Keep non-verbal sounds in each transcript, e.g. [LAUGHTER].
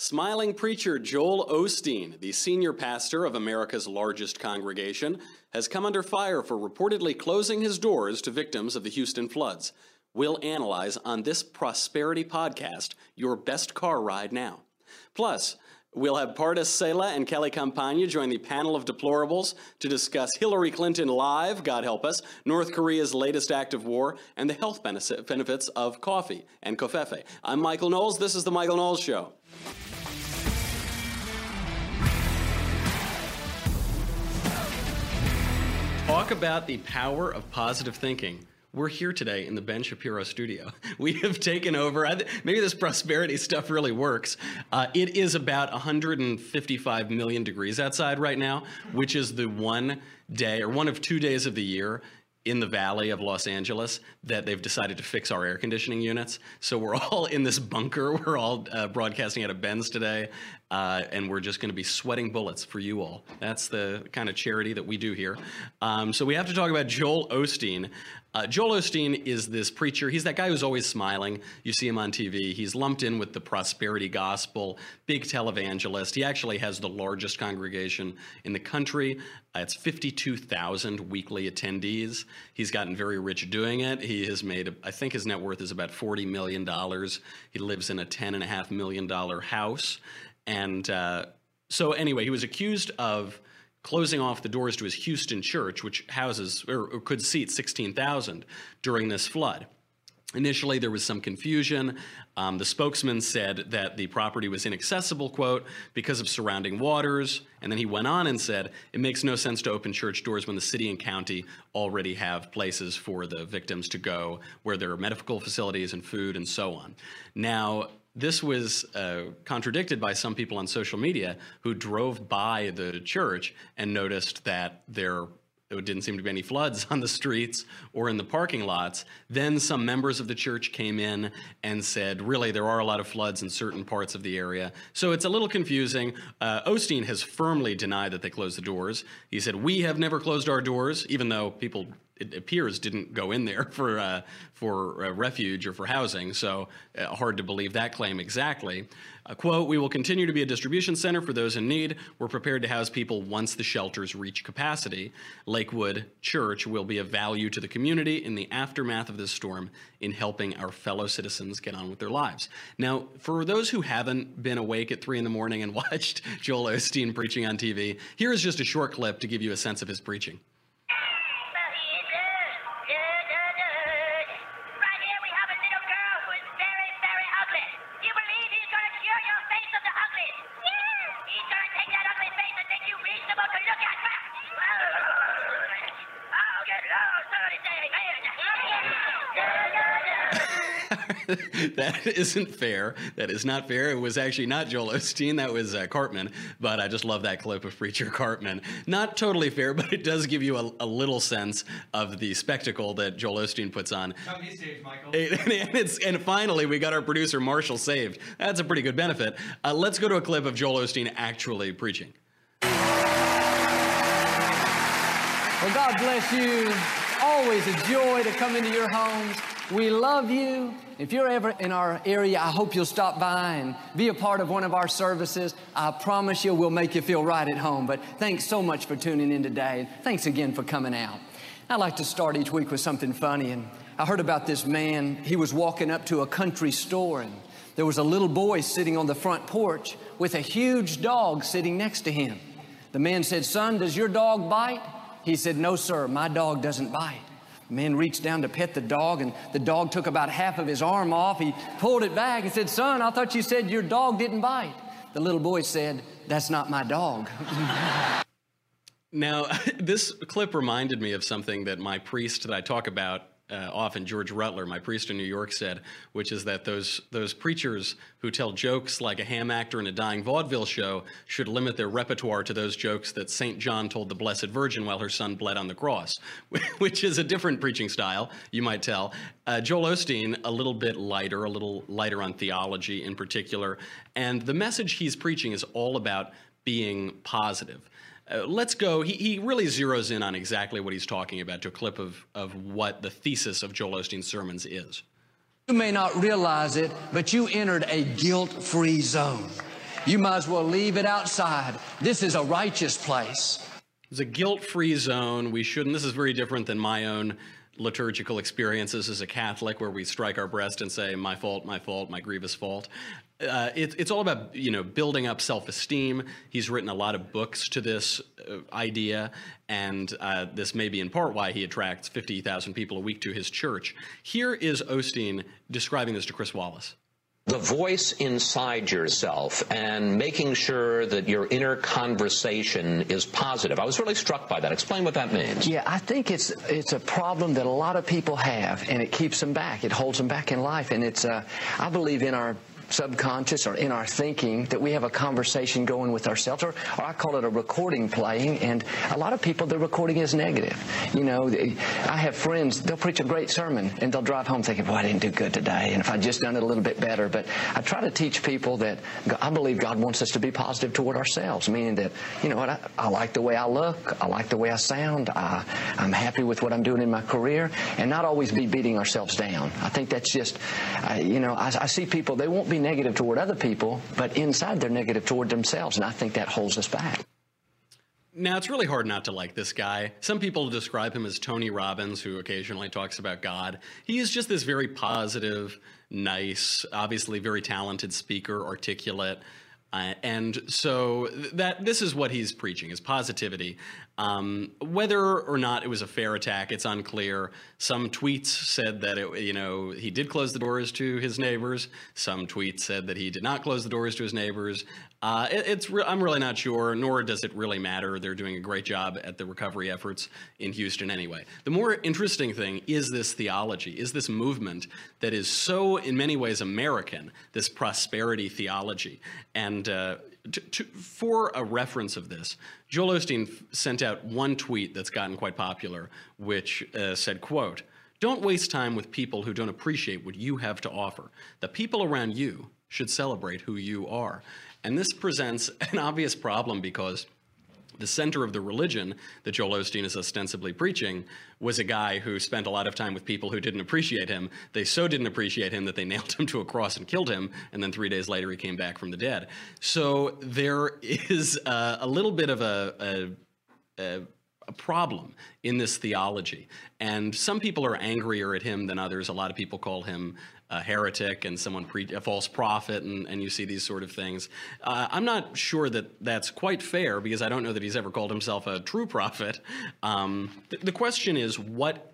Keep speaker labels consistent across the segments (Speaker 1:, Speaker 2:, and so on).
Speaker 1: Smiling preacher Joel Osteen, the senior pastor of America's largest congregation, has come under fire for reportedly closing his doors to victims of the Houston floods. We'll analyze on this Prosperity podcast your best car ride now. Plus, We'll have Pardes Seleh and Kelly Campagna join the panel of deplorables to discuss Hillary Clinton live, God help us, North Korea's latest act of war, and the health benefits of coffee and covfefe. I'm Michael Knowles. This is The Michael Knowles Show. Talk about the power of positive thinking. We're here today in the Ben Shapiro studio. [LAUGHS] We have taken over. Maybe this prosperity stuff really works. Uh, it is about 155 million degrees outside right now, which is the one day or one of two days of the year in the valley of Los Angeles that they've decided to fix our air conditioning units. So we're [LAUGHS] all in this bunker. We're all uh, broadcasting out of Ben's today, uh, and we're just going to be sweating bullets for you all. That's the kind of charity that we do here. Um, so we have to talk about Joel Osteen. Uh, Joel Osteen is this preacher. He's that guy who's always smiling. You see him on TV. He's lumped in with the prosperity gospel, big televangelist. He actually has the largest congregation in the country. Uh, it's 52,000 weekly attendees. He's gotten very rich doing it. He has made, I think his net worth is about $40 million. He lives in a $10.5 million house. And uh, so, anyway, he was accused of closing off the doors to his Houston church, which houses or, or could seat 16,000 during this flood. Initially, there was some confusion. Um, the spokesman said that the property was inaccessible, quote, because of surrounding waters. And then he went on and said, it makes no sense to open church doors when the city and county already have places for the victims to go, where there are medical facilities and food and so on. Now, this was uh, contradicted by some people on social media who drove by the church and noticed that there didn't seem to be any floods [LAUGHS] on the streets or in the parking lots. Then some members of the church came in and said, really, there are a lot of floods in certain parts of the area. So it's a little confusing. Uh, Osteen has firmly denied that they closed the doors. He said, we have never closed our doors, even though people it appears didn't go in there [LAUGHS] for uh, for uh, refuge or for housing. So uh, hard to believe that claim exactly. quote: We will continue to be a distribution center for those in need. We're prepared to house people once the shelters reach capacity. Lakewood Church will be of value to the community in the aftermath of this storm in helping our fellow citizens get on with their lives. Now, for those who haven't been awake at three in the morning and [LAUGHS] watched Joel Osteen preaching on TV, here is just a short clip to give you a sense of his preaching. That [LAUGHS] isn't fair. That is not fair. It was actually not Joel Osteen. That was uh, Cartman. But I just love that clip of Preacher Cartman. Not totally fair, [LAUGHS] but it does give you a, a little sense of the spectacle that Joel Osteen puts on.
Speaker 2: saved, Michael. [LAUGHS]
Speaker 1: And, and, finally, we got our producer Marshall saved. That's a pretty good benefit. Uh, let's go to a clip of Joel Osteen actually preaching. Well,
Speaker 3: God bless you. Always a joy to come into your homes. We love you. If you're ever in our area, I hope you'll stop by and be a part of one of our services. I promise you we'll make you feel right at home. But thanks so much for tuning in today. Thanks again for coming out. I like to start each week with something funny. And I heard about this man. He was walking up to a country store and there was a little boy sitting on the front porch with a huge dog sitting next to him. The man said, Son, does your dog bite? He said, No, sir, my dog doesn't bite. Man reached down to pet the dog, and the dog took about half of his arm off. He pulled it back and said, Son, I thought you said your dog didn't bite. The little boy said, That's not my dog. [LAUGHS]
Speaker 1: now, [LAUGHS] this clip reminded me of something that my priest that I talk about uh, often George Rutler, my priest in New York, said, which is that those those preachers who tell jokes like a ham actor in a dying vaudeville show should limit their repertoire to those jokes that Saint John told the Blessed Virgin while her son bled on the cross, [LAUGHS] which is a different preaching style, you might tell. Uh, Joel Osteen, a little bit lighter, a little lighter on theology in particular, and the message he's preaching is all about being positive. Uh, let's go. He, he really zeroes in on exactly what he's talking about to a clip of, of what the thesis of Joel Osteen's sermons is.
Speaker 3: You may not realize it, but you entered a guilt free zone. you might as well leave it outside. This is a righteous place.
Speaker 1: It's a guilt free zone. We shouldn't. This is very different than my own liturgical experiences as a Catholic, where we strike our breast and say, "My fault, my fault, my grievous fault." Uh, it, it's all about you know building up self-esteem. He's written a lot of books to this uh, idea, and uh, this may be in part why he attracts fifty thousand people a week to his church. Here is Osteen describing this to Chris Wallace
Speaker 2: the voice inside yourself and making sure that your inner conversation is positive. I was really struck by that. Explain what that means.
Speaker 4: Yeah, I think it's it's a problem that a lot of people have, and it keeps them back. It holds them back in life, and it's. Uh, I believe in our subconscious or in our thinking that we have a conversation going with ourselves, or, or I call it a recording playing. And a lot of people, the recording is negative. You know, I have friends, they'll preach a great sermon and they'll drive home thinking, boy, I didn't do good today. And if I just done it a little bit better. But I try to teach people that I believe God wants us to be positive toward ourselves, meaning that, you know what, I, I like the way I look, I like the way I sound, I, I'm happy with what I'm doing in my career, and not always be beating ourselves down. I think that's just, you know, I, I see people, they won't be negative toward other people, but inside they're negative toward themselves. And I think that holds us back.
Speaker 1: Now, it's really hard not to like this guy. Some people describe him as Tony Robbins, who occasionally talks about God. He is just this very positive, nice, obviously very talented speaker, articulate. Uh, and so that this is what he's preaching is positivity. Um, whether or not it was a fair attack, it's unclear. Some tweets said that it, you know he did close the doors to his neighbors. Some tweets said that he did not close the doors to his neighbors. Uh, it, it's re- I'm really not sure, nor does it really matter. They're doing a great job at the recovery efforts in Houston anyway. The more interesting thing is this theology, is this movement that is so in many ways American, this prosperity theology, and uh, to, for a reference of this, Joel Osteen sent out one tweet that's gotten quite popular, which uh, said, quote, don't waste time with people who don't appreciate what you have to offer. The people around you should celebrate who you are. And this presents an [LAUGHS] obvious problem because the center of the religion that Joel Osteen is ostensibly preaching was a guy who spent a lot of time with people who didn't appreciate him. They so didn't appreciate him that they [LAUGHS] nailed him to a cross and killed him, and then three days later he came back from the dead. So there is uh, a little bit of a, a, a a problem in this theology. And some people are angrier at him than others. A lot of people call him a heretic and someone pre- a false prophet, and, and you see these sort of things. Uh, I'm not sure that that's quite fair because I don't know that he's ever called himself a true prophet. Um, th- the question is what.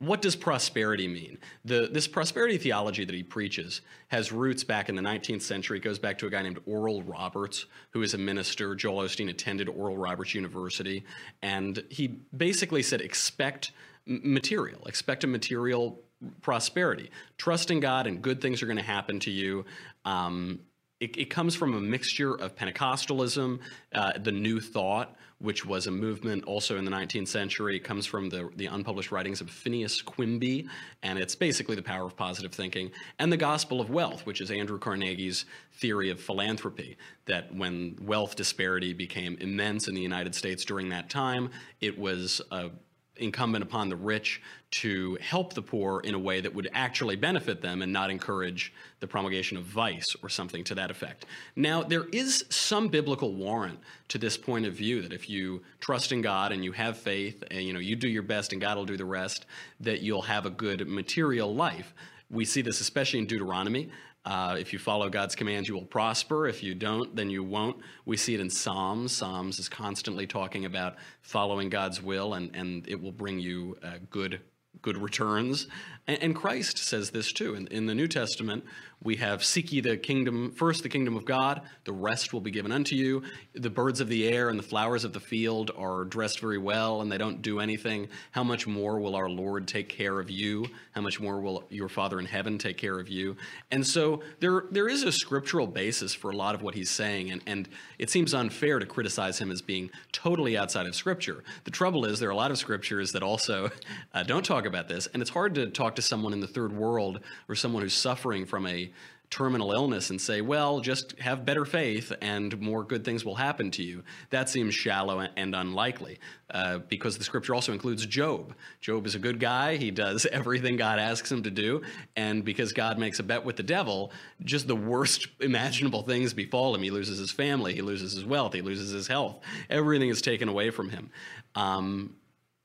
Speaker 1: What does prosperity mean? The, this prosperity theology that he preaches has roots back in the 19th century. It goes back to a guy named Oral Roberts, who is a minister. Joel Osteen attended Oral Roberts University, and he basically said, expect material, expect a material prosperity. Trusting God and good things are going to happen to you. Um, it, it, comes from a mixture of Pentecostalism, uh, the New Thought, which was a movement also in the 19th century. It comes from the, the unpublished writings of Phineas Quimby, and it's basically the power of positive thinking, and the Gospel of Wealth, which is Andrew Carnegie's theory of philanthropy, that when wealth disparity became immense in the United States during that time, it was a incumbent upon the rich to help the poor in a way that would actually benefit them and not encourage the promulgation of vice or something to that effect. Now, there is some biblical warrant to this point of view that if you trust in God and you have faith and you know you do your best and God will do the rest, that you'll have a good material life. We see this especially in Deuteronomy. Uh, if you follow God's commands, you will prosper. If you don't, then you won't. We see it in Psalms. Psalms is constantly talking about following God's will, and, and it will bring you uh, good good returns. And, Christ says this too. In, in the New Testament, we have seek ye the kingdom, first the kingdom of God, the rest will be given unto you. The birds of the air and the flowers of the field are dressed very well and they don't do anything. How much more will our Lord take care of you? How much more will your Father in heaven take care of you? And so there, there is a scriptural basis for a lot of what he's saying, and, and it seems unfair to criticize him as being totally outside of Scripture. The trouble is, there are a lot of scriptures that also [LAUGHS] uh, don't talk about this, and it's hard to talk to someone in the third world or someone who's suffering from a terminal illness and say, well, just have better faith and more good things will happen to you. That seems shallow and unlikely uh, because the scripture also includes Job. Job is a good guy. He does [LAUGHS] everything God asks him to do. And because God makes a bet with the devil, just the worst [LAUGHS] imaginable things befall him. He loses his family, he loses his wealth, he loses his health. Everything is taken away from him. Um,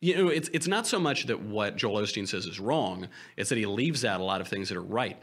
Speaker 1: you know, it's, it's not so much that what Joel Osteen says is wrong, it's that he leaves out a lot of things that are right.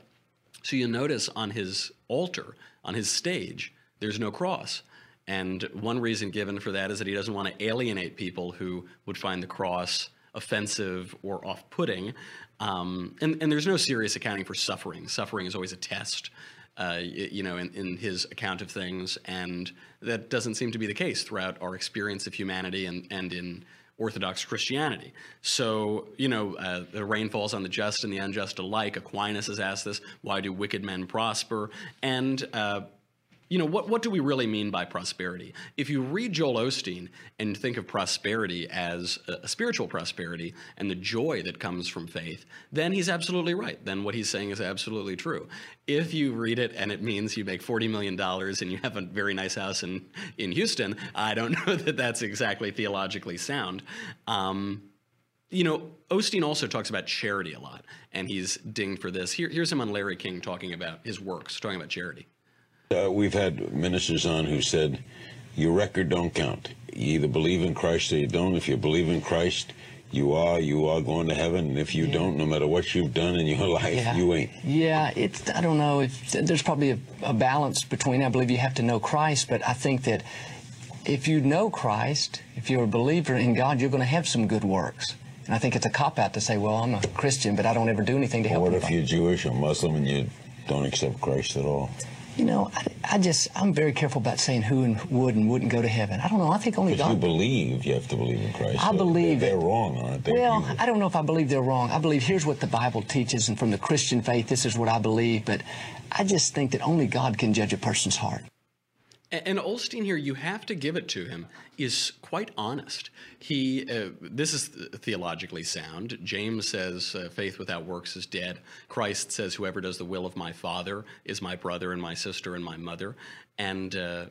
Speaker 1: So you notice on his altar, on his stage, there's no cross. And one reason given for that is that he doesn't want to alienate people who would find the cross offensive or off putting. Um, and, and there's no serious accounting for suffering. Suffering is always a test. Uh, you know, in, in, his account of things, and that doesn't seem to be the case throughout our experience of humanity and, and in Orthodox Christianity. So, you know, uh, the rain falls on the just and the unjust alike. Aquinas has asked this why do wicked men prosper? And uh, you know, what, what do we really mean by prosperity? If you read Joel Osteen and think of prosperity as a, a, spiritual prosperity and the joy that comes from faith, then he's absolutely right. Then what he's saying is absolutely true. If you read it and it means you make $40 million and you have a very nice house in, in Houston, I don't [LAUGHS] know that that's exactly theologically sound. Um, you know, Osteen also talks about charity a lot, and he's dinged for this. Here, here's him on Larry King talking about his works, talking about charity.
Speaker 5: Uh, we've had ministers on who said, your record don't count. You either believe in Christ or you don't. If you believe in Christ, you are, you are going to heaven. And if you yeah. don't, no matter what you've done in your [LAUGHS] life,
Speaker 4: yeah.
Speaker 5: you ain't.
Speaker 4: Yeah, it's, I don't know. If, there's probably a, a balance between, I believe you have to know Christ, but I think that if you know Christ, if you're a believer in God, you're going to have some good works. And I think it's a cop out to say, well, I'm a Christian, but I don't ever do anything to help.
Speaker 5: What if you're Jewish or Muslim and you don't accept Christ at all?
Speaker 4: You know, I, I, just, I'm very careful about saying who and would and wouldn't go to heaven. I don't know. I think only God.
Speaker 5: you believe, you have to believe in Christ.
Speaker 4: I believe.
Speaker 5: They're, they're wrong, aren't they?
Speaker 4: Well, I don't know if I believe they're wrong. I believe here's what the Bible teaches, and from the Christian faith, this is what I believe. But I just think that only God can judge a person's heart.
Speaker 1: And Osteen here, you have to give it to him, is quite honest. He, uh, this is theologically sound. James says, uh, "Faith without works is dead." Christ says, "Whoever does the will of my Father is my brother and my sister and my mother." And uh,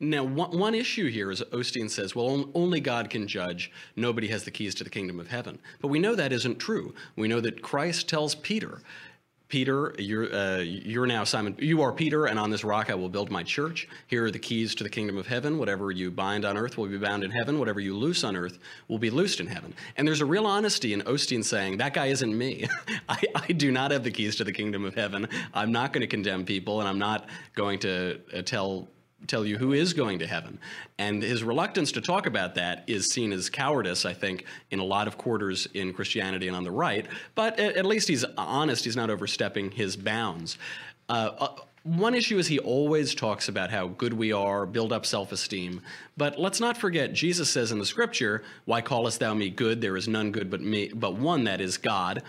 Speaker 1: now, one, one, issue here is Osteen says, "Well, only God can judge. Nobody has the keys to the kingdom of heaven." But we know that isn't true. We know that Christ tells Peter Peter, you're, uh, you're now Simon. You are Peter, and on this rock I will build my church. Here are the keys to the kingdom of heaven. Whatever you bind on earth will be bound in heaven. Whatever you loose on earth will be loosed in heaven. And there's a real honesty in Osteen saying, That guy isn't me. [LAUGHS] I, I, do not have the keys to the kingdom of heaven. I'm not going to condemn people, and I'm not going to uh, tell tell you who is going to heaven. And his reluctance to talk about that is seen as cowardice, I think, in a lot of quarters in Christianity and on the right. But at, least he's honest, he's not overstepping his bounds. Uh, uh, one issue is he always talks about how good we are, build up self esteem. But let's not forget, Jesus says in the scripture, Why callest thou me good? There is none good but me, but one that is God.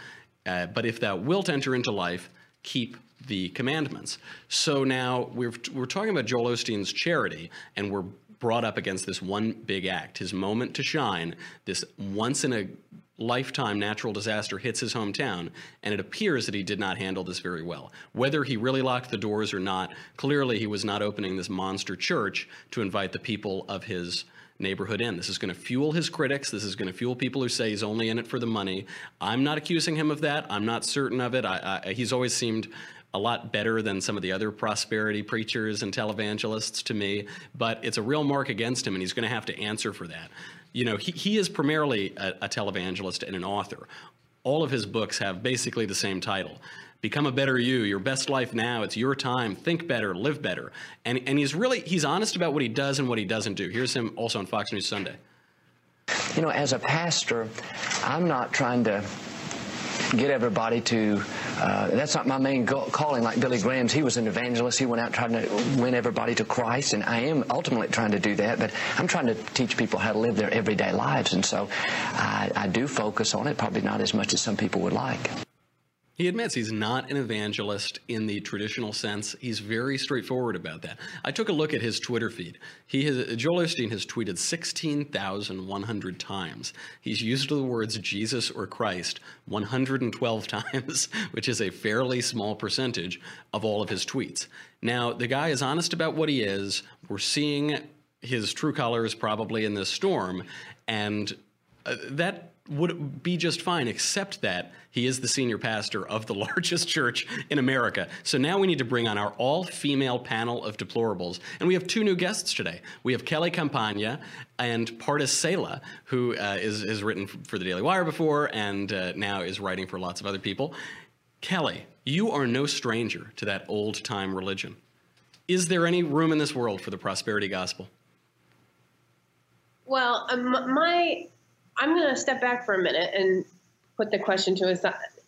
Speaker 1: Uh, but if thou wilt enter into life, keep the commandments. So now we're, we're talking about Joel Osteen's charity, and we're brought up against this one big act, his moment to shine, this once in a lifetime natural disaster hits his hometown, and it appears that he did not handle this very well. Whether he really locked the doors or not, clearly he was not opening this monster church to invite the people of his neighborhood in. This is going to fuel his critics. This is going to fuel people who say he's only in it for the money. I'm not accusing him of that. I'm not certain of it. I, I, he's always seemed a lot better than some of the other prosperity preachers and televangelists to me, but it's a real mark against him, and he's going to have to answer for that. You know, he, he is primarily a, a televangelist and an author. All of his books have basically the same title. Become a better you, your best life now. It's your time. Think better, live better. And, and he's really, he's honest about what he does and what he doesn't do. Here's him also on Fox News Sunday.
Speaker 4: You know, as a pastor, I'm not trying to get everybody to. Uh, that's not my main calling like Billy Graham's. He was an evangelist. He went out trying to win everybody to Christ, and I am ultimately trying to do that. But I'm trying to teach people how to live their everyday lives, and so I, I do focus on it. Probably not as much as some people would like.
Speaker 1: He admits he's not an evangelist in the traditional sense. He's very straightforward about that. I took a look at his Twitter feed. He has, Joel Osteen has tweeted 16,100 times. He's used the words Jesus or Christ 112 [LAUGHS] times, which is a fairly small percentage of all of his tweets. Now, the guy is honest about what he is. We're seeing his true colors probably in this storm, and uh, that would be just fine, except that he is the senior pastor of the [LAUGHS] largest church in America. So now we need to bring on our all female panel of deplorables. And we have two new guests today. We have Kelly Campagna and Pardes Seleh, who uh, is, has written for the Daily Wire before and uh, now is writing for lots of other people. Kelly, you are no stranger to that old time religion. Is there any room in this world for the prosperity gospel?
Speaker 6: Well, um, my I'm going to step back for a minute and put the question to us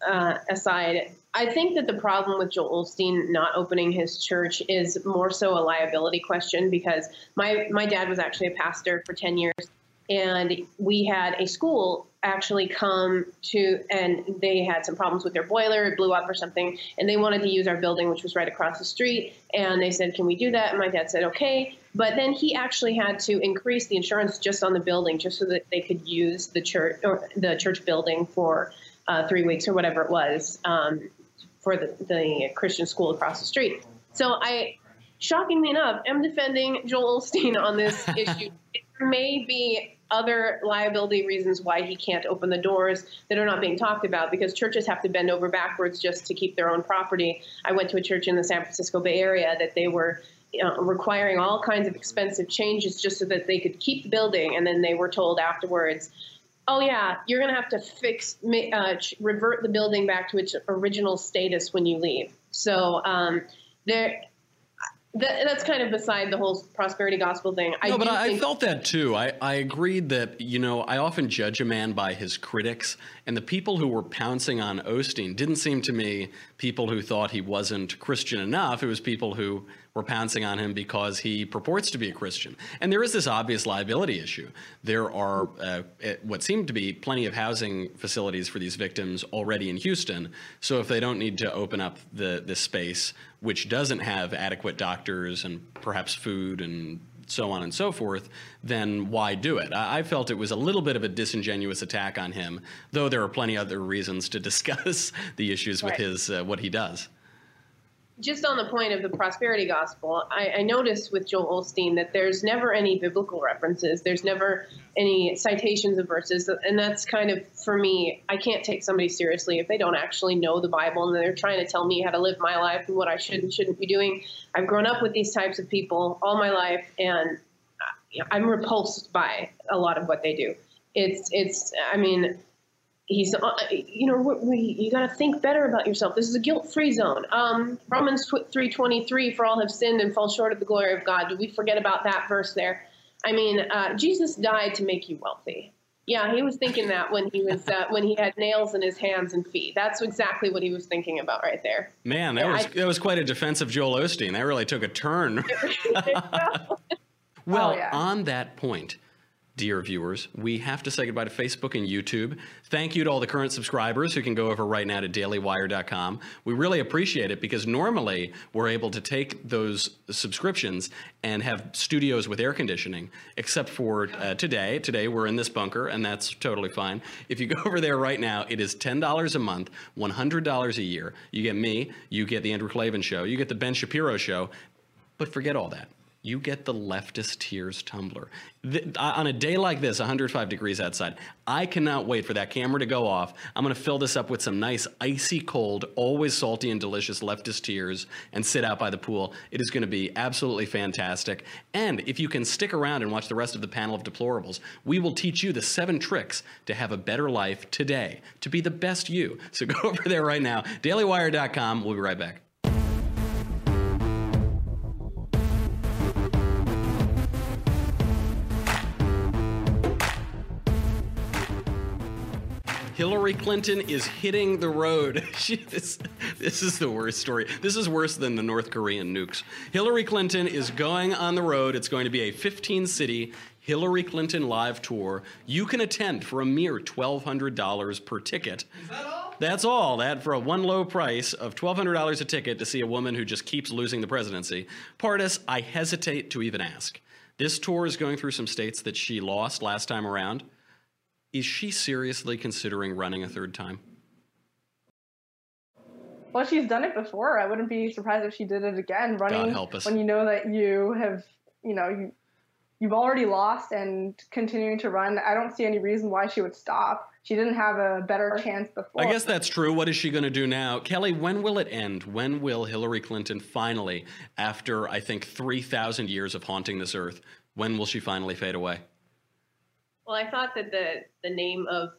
Speaker 6: uh, aside. I think that the problem with Joel Osteen not opening his church is more so a liability question because my my dad was actually a pastor for 10 years and we had a school actually come to and they had some problems with their boiler it blew up or something and they wanted to use our building which was right across the street and they said can we do that? And my dad said okay. But then he actually had to increase the insurance just on the building just so that they could use the church or the church building for uh, three weeks or whatever it was um, for the, the christian school across the street. So i shockingly enough am defending joel osteen on this [LAUGHS] issue. It may be other liability reasons why he can't open the doors that are not being talked about because churches have to bend over backwards just to keep their own property. I went to a church in the San Francisco Bay Area that they were requiring all kinds of expensive changes just so that they could keep the building, and then they were told afterwards. Oh yeah, you're going to have to fix, uh, revert the building back to its original status when you leave. So um, there, that, that's kind of beside the whole prosperity gospel thing.
Speaker 1: I no, but I, I, felt that too. I, I agreed that, you know, I often judge a man by his critics, and the people who were pouncing on Osteen didn't seem to me people who thought he wasn't Christian enough. It was people who were pouncing on him because he purports to be a Christian. And there is this obvious liability issue. There are uh, what seem to be plenty of housing facilities for these victims already in Houston. So if they don't need to open up the, the space, which doesn't have adequate doctors and perhaps food and so on and so forth, then why do it? I, I, felt it was a little bit of a disingenuous attack on him, though there are plenty other reasons to [LAUGHS] discuss the issues with his uh, what he does
Speaker 6: just on the point of the prosperity gospel, I, I, noticed with Joel Osteen that there's never any biblical references. There's never any citations of verses. And that's kind of, for me, I can't take somebody seriously if they don't actually know the Bible and they're trying to tell me how to live my life and what I should and shouldn't be doing. I've grown up with these types of people all my life, and I'm repulsed by a lot of what they do. It's, it's, I mean, he's uh, you know we, you got to think better about yourself. This is a guilt-free zone. Um, romans 3.23 for all have sinned and fall short of the glory of god. Do we forget about that verse there? I mean uh, jesus died to make you wealthy. Yeah he was thinking that when he was uh, when he had nails in his hands and feet. That's exactly what he was thinking about right there.
Speaker 1: Man that yeah, was I, that was quite a defense of joel osteen. That really took a turn. [LAUGHS] [LAUGHS] [LAUGHS] Well oh, yeah. on that point dear viewers, we have to say goodbye to Facebook and YouTube. Thank you to all the current subscribers who can go over right now to dailywire.com. We really appreciate it because normally we're able to take those subscriptions and have studios with air conditioning, except for uh, today. Today we're in this bunker, and that's totally fine. If you go over there right now, it is $10 a month, $100 a year. You get me, you get the Andrew Klavan show, you get the Ben Shapiro show, but forget all that you get the leftist tears tumbler. The, on a day like this, 105 degrees outside, I cannot wait for that camera to go off. I'm going to fill this up with some nice, icy cold, always salty and delicious leftist tears and sit out by the pool. It is going to be absolutely fantastic. And if you can stick around and watch the rest of the panel of deplorables, we will teach you the seven tricks to have a better life today, to be the best you. So go [LAUGHS] over there right now, dailywire.com. We'll be right back. Hillary Clinton is hitting the road. [LAUGHS] She, this, This is the worst story. This is worse than the North Korean nukes. Hillary Clinton is going on the road. It's going to be a 15 city Hillary Clinton live tour. You can attend for a mere $1,200 per ticket. Is that all? That's all. That for a one low price of $1,200 a ticket to see a woman who just keeps losing the presidency. Pardes, I hesitate to even ask. This tour is going through some states that she lost last time around. Is she seriously considering running a third time?
Speaker 7: Well, she's done it before. I wouldn't be surprised if she did it again. Running
Speaker 1: God help us.
Speaker 7: when you know that you have, you know, you you've already lost and continuing to run. I don't see any reason why she would stop. She didn't have a better chance before.
Speaker 1: I guess that's true. What is she going to do now? Kelly, when will it end? When will Hillary Clinton finally, after I think 3,000 years of haunting this earth, when will she finally fade away?
Speaker 6: Well, I thought that the the name of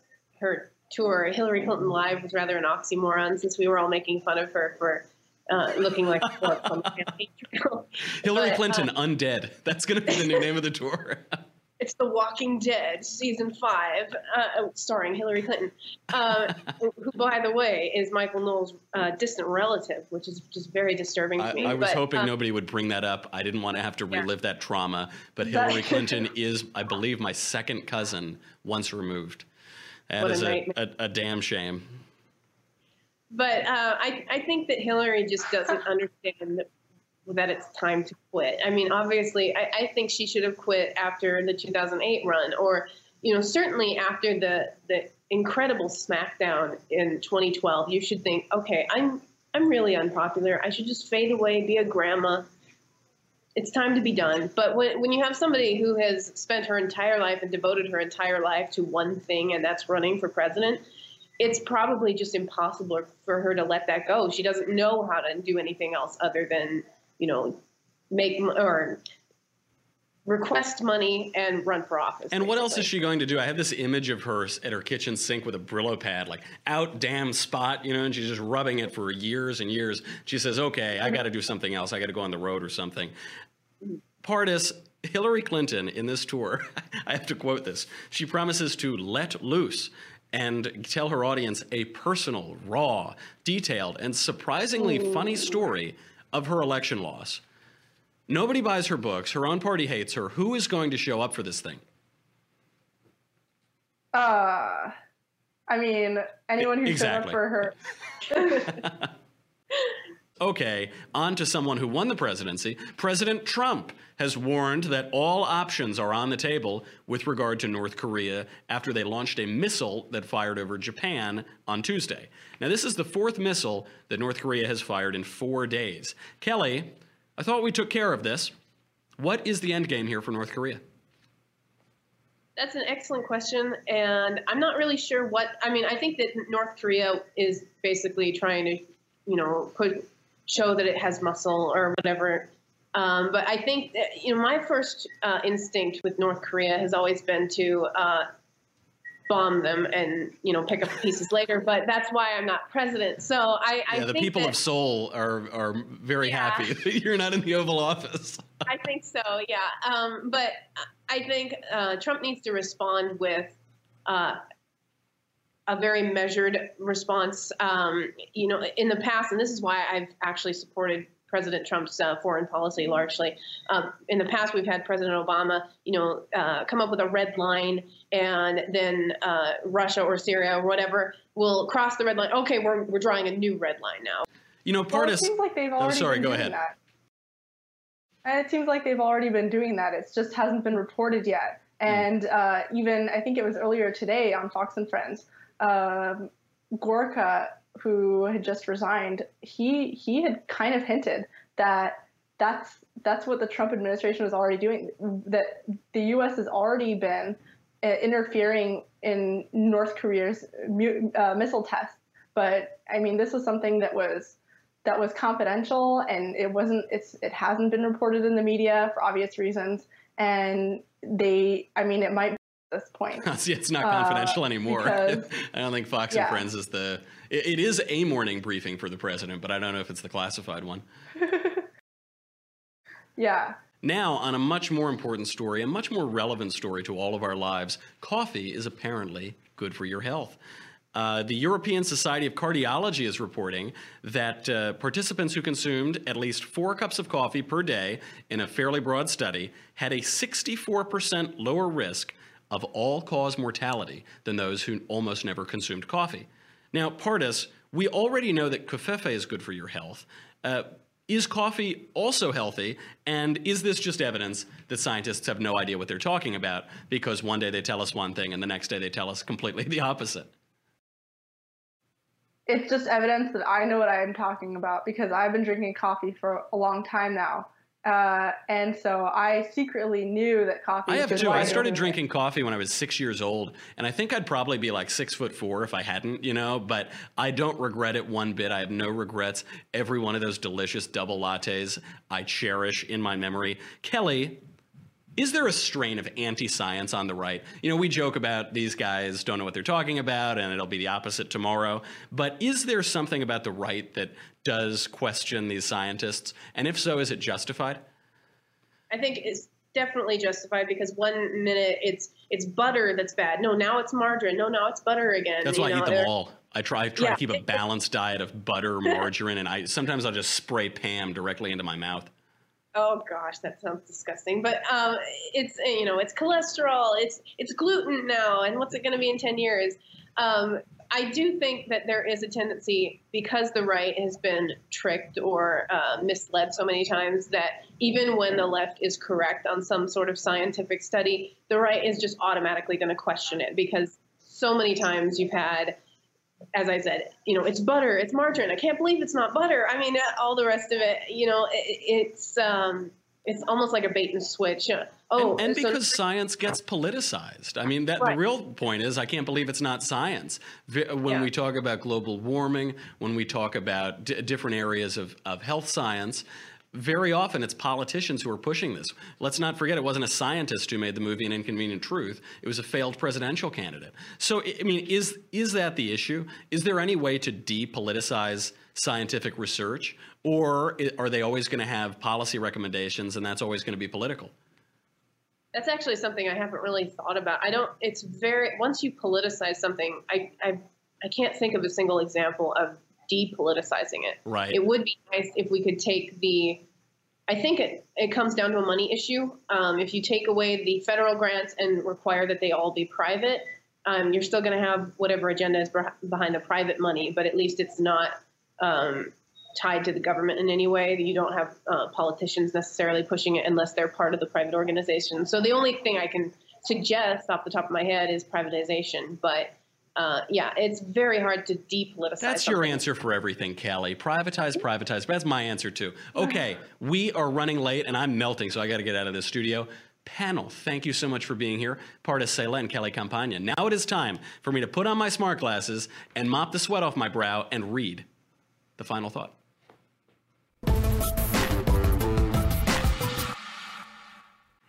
Speaker 6: her tour, Hillary Clinton Live, was rather an oxymoron since we were all making fun of her for uh, looking like a corpse on the campaign trail.
Speaker 1: Hillary
Speaker 6: But,
Speaker 1: Clinton
Speaker 6: uh,
Speaker 1: Undead. That's going to be the new name of the tour. [LAUGHS]
Speaker 6: it's The Walking Dead season five, uh, starring Hillary Clinton, uh, [LAUGHS] who, by the way, is Michael Knowles' uh, distant relative, which is just very disturbing to me.
Speaker 1: I was
Speaker 6: But,
Speaker 1: hoping
Speaker 6: uh,
Speaker 1: nobody would bring that up. I didn't want to have to
Speaker 6: Yeah.
Speaker 1: relive that trauma. But Hillary Clinton [LAUGHS] is, I believe, my second cousin once removed. That
Speaker 6: What
Speaker 1: is a, a, a damn shame.
Speaker 6: But uh, I, I think that Hillary just doesn't [LAUGHS] understand that, that it's time to quit. I mean, obviously, I, I think she should have quit after the 2008 run, or you know, certainly after the the incredible smackdown in 2012. You should think, okay, I'm I'm really unpopular. I should just fade away, be a grandma. It's time to be done. But when, when you have somebody who has spent her entire life and devoted her entire life to one thing, and that's running for president, it's probably just impossible for her to let that go. She doesn't know how to do anything else other than, you know, make or request money and run for office.
Speaker 1: And what else is she going to do? I have this image of her at her kitchen sink with a Brillo pad, like out damn spot, you know, and she's just rubbing it for years and years. She says, okay, I got to do something else. I got to go on the road or something. Pardes, Hillary Clinton in this tour, [LAUGHS] I have to quote this. She promises to let loose and tell her audience a personal, raw, detailed, and surprisingly funny story of her election loss. Nobody buys her books. Her own party hates her. Who is going to show up for this thing?
Speaker 7: Uh, I mean, anyone who
Speaker 1: Exactly.
Speaker 7: showed up for her. [LAUGHS]
Speaker 1: Okay, on to someone who won the presidency. President Trump has warned that all options are on the table with regard to North Korea after they launched a missile that fired over Japan on Tuesday. Now, this is the fourth missile that North Korea has fired in four days. Kelly, I thought we took care of this. What is the end game here for North Korea?
Speaker 6: That's an excellent question, and I'm not really sure what. I mean, I think that North Korea is basically trying to, you know, put show that it has muscle or whatever. Um, but I think that you know, my first uh, instinct with North Korea has always been to uh, bomb them and you know pick up the pieces later. But that's why I'm not president. So I, I
Speaker 1: yeah, the
Speaker 6: think
Speaker 1: people
Speaker 6: that,
Speaker 1: of Seoul are, are very
Speaker 6: Yeah.
Speaker 1: happy that [LAUGHS] you're not in the Oval Office.
Speaker 6: I think so, yeah. Um, but I think uh, Trump needs to respond with uh, a very measured response. Um, you know, in the past, and this is why I've actually supported President Trump's uh, foreign policy largely. Um, in the past, we've had President Obama, you know, uh, come up with a red line, and then uh, Russia or Syria or whatever will cross the red line. Okay, we're, we're drawing a new red line now.
Speaker 1: You know,
Speaker 7: Well,
Speaker 1: part
Speaker 7: it
Speaker 1: of
Speaker 7: seems like they've already
Speaker 1: sorry,
Speaker 7: been
Speaker 1: go
Speaker 7: doing
Speaker 1: ahead.
Speaker 7: that. It seems like they've already been doing that. It just hasn't been reported yet.
Speaker 1: Hmm.
Speaker 7: And uh, even I think it was earlier today on Fox and Friends, um, Gorka, who had just resigned, he he had kind of hinted that that's that's what the Trump administration was already doing. That the U.S. has already been uh, interfering in North Korea's uh, missile tests. But I mean, this was something that was that was confidential, and it wasn't. It's it hasn't been reported in the media for obvious reasons. And they, I mean, it might this point. [LAUGHS]
Speaker 1: See, it's not
Speaker 7: Uh,
Speaker 1: confidential anymore.
Speaker 7: because- [LAUGHS]
Speaker 1: I don't think Fox
Speaker 7: Yeah.
Speaker 1: and Friends is the. It, it is a morning briefing for the president, but I don't know if it's the classified one. [LAUGHS]
Speaker 7: Yeah.
Speaker 1: Now, on a much more important story, a much more relevant story to all of our lives, coffee is apparently good for your health. Uh, the European Society of Cardiology is reporting that uh, participants who consumed at least four cups of coffee per day in a fairly broad study had a 64% lower risk of all cause mortality than those who almost never consumed coffee. Now, Pardes, we already know that covfefe is good for your health. Uh, is coffee also healthy? And is this just evidence that scientists have no idea what they're talking about because one day they tell us one thing and the next day they tell us completely the opposite?
Speaker 7: It's just evidence that I know what I am talking about because I've been drinking coffee for a long time now. Uh, and so I secretly knew that coffee.
Speaker 1: I have too. I started drinking coffee when I was six years old, and I think I'd probably be like six foot four if I hadn't, you know. But I don't regret it one bit. I have no regrets. Every one of those delicious double lattes I cherish in my memory. Kelly, is there a strain of anti-science on the right? You know, we joke about these guys don't know what they're talking about, and it'll be the opposite tomorrow. But is there something about the right that does question these scientists? And if so, is it justified?
Speaker 6: I think it's definitely justified because one minute it's it's butter that's bad. No, now it's margarine. No, now it's butter again.
Speaker 1: That's why you I eat them all. I try, I try yeah. to keep a balanced diet of butter, margarine, and I sometimes I'll just spray Pam directly into my mouth.
Speaker 6: Oh gosh, that sounds disgusting. But um, it's you know it's cholesterol, it's it's gluten now, and what's it going to be in ten years? Um, I do think that there is a tendency because the right has been tricked or uh, misled so many times that even when the left is correct on some sort of scientific study, the right is just automatically going to question it because so many times you've had as I said, you know, it's butter, it's margarine. I can't believe it's not butter. I mean, all the rest of it, you know, it, it's um, it's almost like a bait and switch.
Speaker 1: Oh, and, and because so, science gets politicized. I mean, that right. the real point is, I can't believe it's not science. When yeah. we talk about global warming, when we talk about d- different areas of, of health science, very often it's politicians who are pushing this. Let's not forget it wasn't a scientist who made the movie An Inconvenient Truth. It was a failed presidential candidate. So I mean, is is that the issue? Is there any way to depoliticize scientific research or are they always going to have policy recommendations and that's always going to be political?
Speaker 6: That's actually something I haven't really thought about. I don't it's very once you politicize something, I I I can't think of a single example of depoliticizing it.
Speaker 1: Right.
Speaker 6: It would be nice if we could take the. I think it, it comes down to a money issue. Um, if you take away the federal grants and require that they all be private, um, you're still going to have whatever agenda is behind the private money, but at least it's not um, tied to the government in any way. You don't have uh, politicians necessarily pushing it unless they're part of the private organization. So the only thing I can suggest off the top of my head is privatization, but uh, yeah, it's very hard to depoliticize.
Speaker 1: That's
Speaker 6: something.
Speaker 1: your answer for everything, Kelly. Privatize, privatize. That's my answer too. Okay, we are running late and I'm melting, so I got to get out of the studio. Panel, thank you so much for being here. Pardes Seleh and Kelly Campagna. Now it is time for me to put on my smart glasses and mop the sweat off my brow and read the final thought.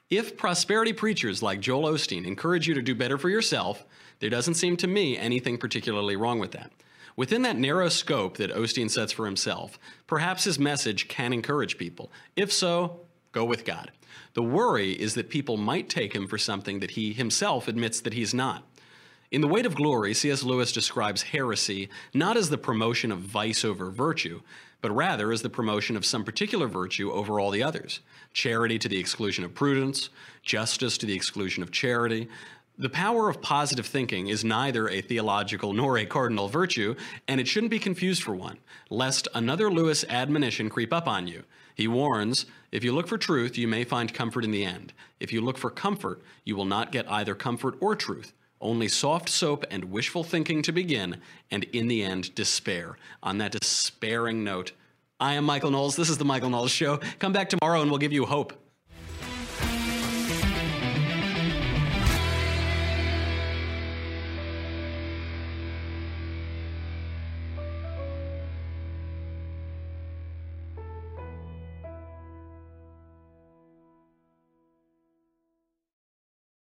Speaker 1: If prosperity preachers like Joel Osteen encourage you to do better for yourself, there doesn't seem to me anything particularly wrong with that. Within that narrow scope that Osteen sets for himself, perhaps his message can encourage people. If so, go with God. The worry is that people might take him for something that he himself admits that he's not. In The Weight of Glory, C.S. Lewis describes heresy not as the promotion of vice over virtue, but rather as the promotion of some particular virtue over all the others charity to the exclusion of prudence, justice to the exclusion of charity. The power of positive thinking is neither a theological nor a cardinal virtue, and it shouldn't be confused for one, lest another Lewis admonition creep up on you. He warns if you look for truth, you may find comfort in the end. If you look for comfort, you will not get either comfort or truth. Only soft soap and wishful thinking to begin, and in the end, despair. On that despairing note, I am Michael Knowles. This is The Michael Knowles Show. Come back tomorrow and we'll give you hope.